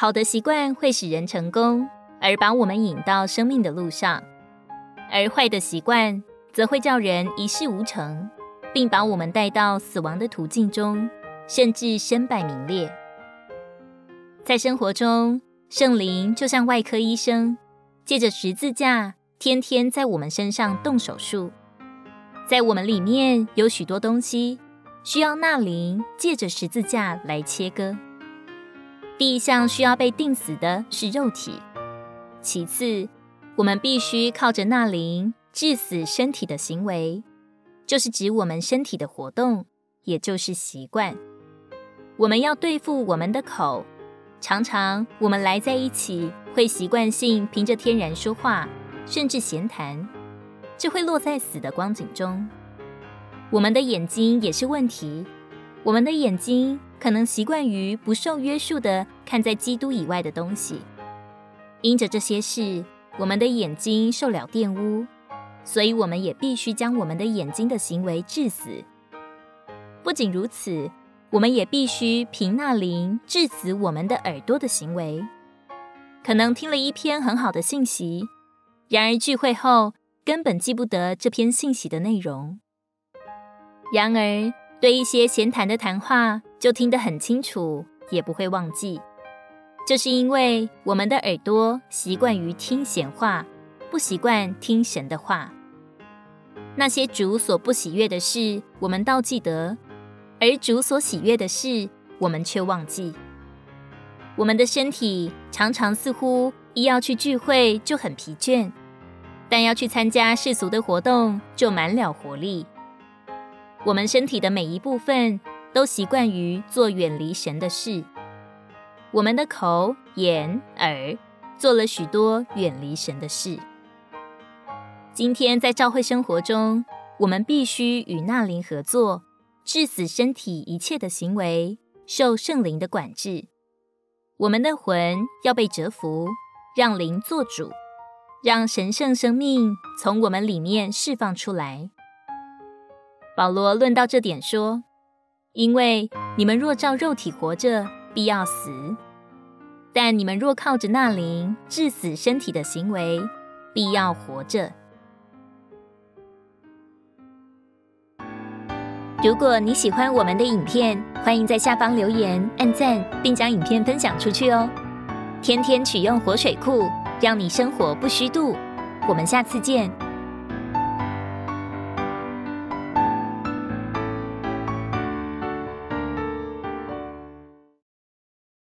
好的习惯会使人成功，而把我们引到生命的路上；而坏的习惯则会叫人一事无成，并把我们带到死亡的途径中，甚至身败名裂。在生活中，圣灵就像外科医生，借着十字架，天天在我们身上动手术。在我们里面有许多东西，需要那灵借着十字架来切割。第一项需要被定死的是肉体，其次，我们必须靠着那灵致死身体的行为，就是指我们身体的活动，也就是习惯。我们要对付我们的口。常常我们来在一起，会习惯性凭着天然说话，甚至闲谈，这会落在死的光景中。我们的眼睛也是问题，我们的眼睛可能习惯于不受约束地看在基督以外的东西，因着这些事，我们的眼睛受了玷污，所以我们也必须将我们的眼睛的行为治死。不仅如此。我们也必须凭那灵治死我们的耳朵的行为。可能听了一篇很好的信息，然而聚会后根本记不得这篇信息的内容。然而对一些闲谈的谈话就听得很清楚，也不会忘记。这是因为我们的耳朵习惯于听闲话，不习惯听神的话。那些主所不喜悦的事，我们倒记得。而主所喜悦的事，我们却忘记。我们的身体常常似乎一要去聚会就很疲倦，但要去参加世俗的活动就满了活力。我们身体的每一部分都习惯于做远离神的事。我们的口、眼、耳做了许多远离神的事。今天在教会生活中，我们必须与那灵合作。致死身体一切的行为，受圣灵的管制。我们的魂要被折服，让灵做主，让神圣生命从我们里面释放出来。保罗论到这点说：“因为你们若照肉体活着，必要死；但你们若靠着那灵治死身体的行为，必要活着。”如果你喜欢我们的影片，欢迎在下方留言、按赞，并将影片分享出去哦。天天取用活水库，让你生活不虚度。我们下次见。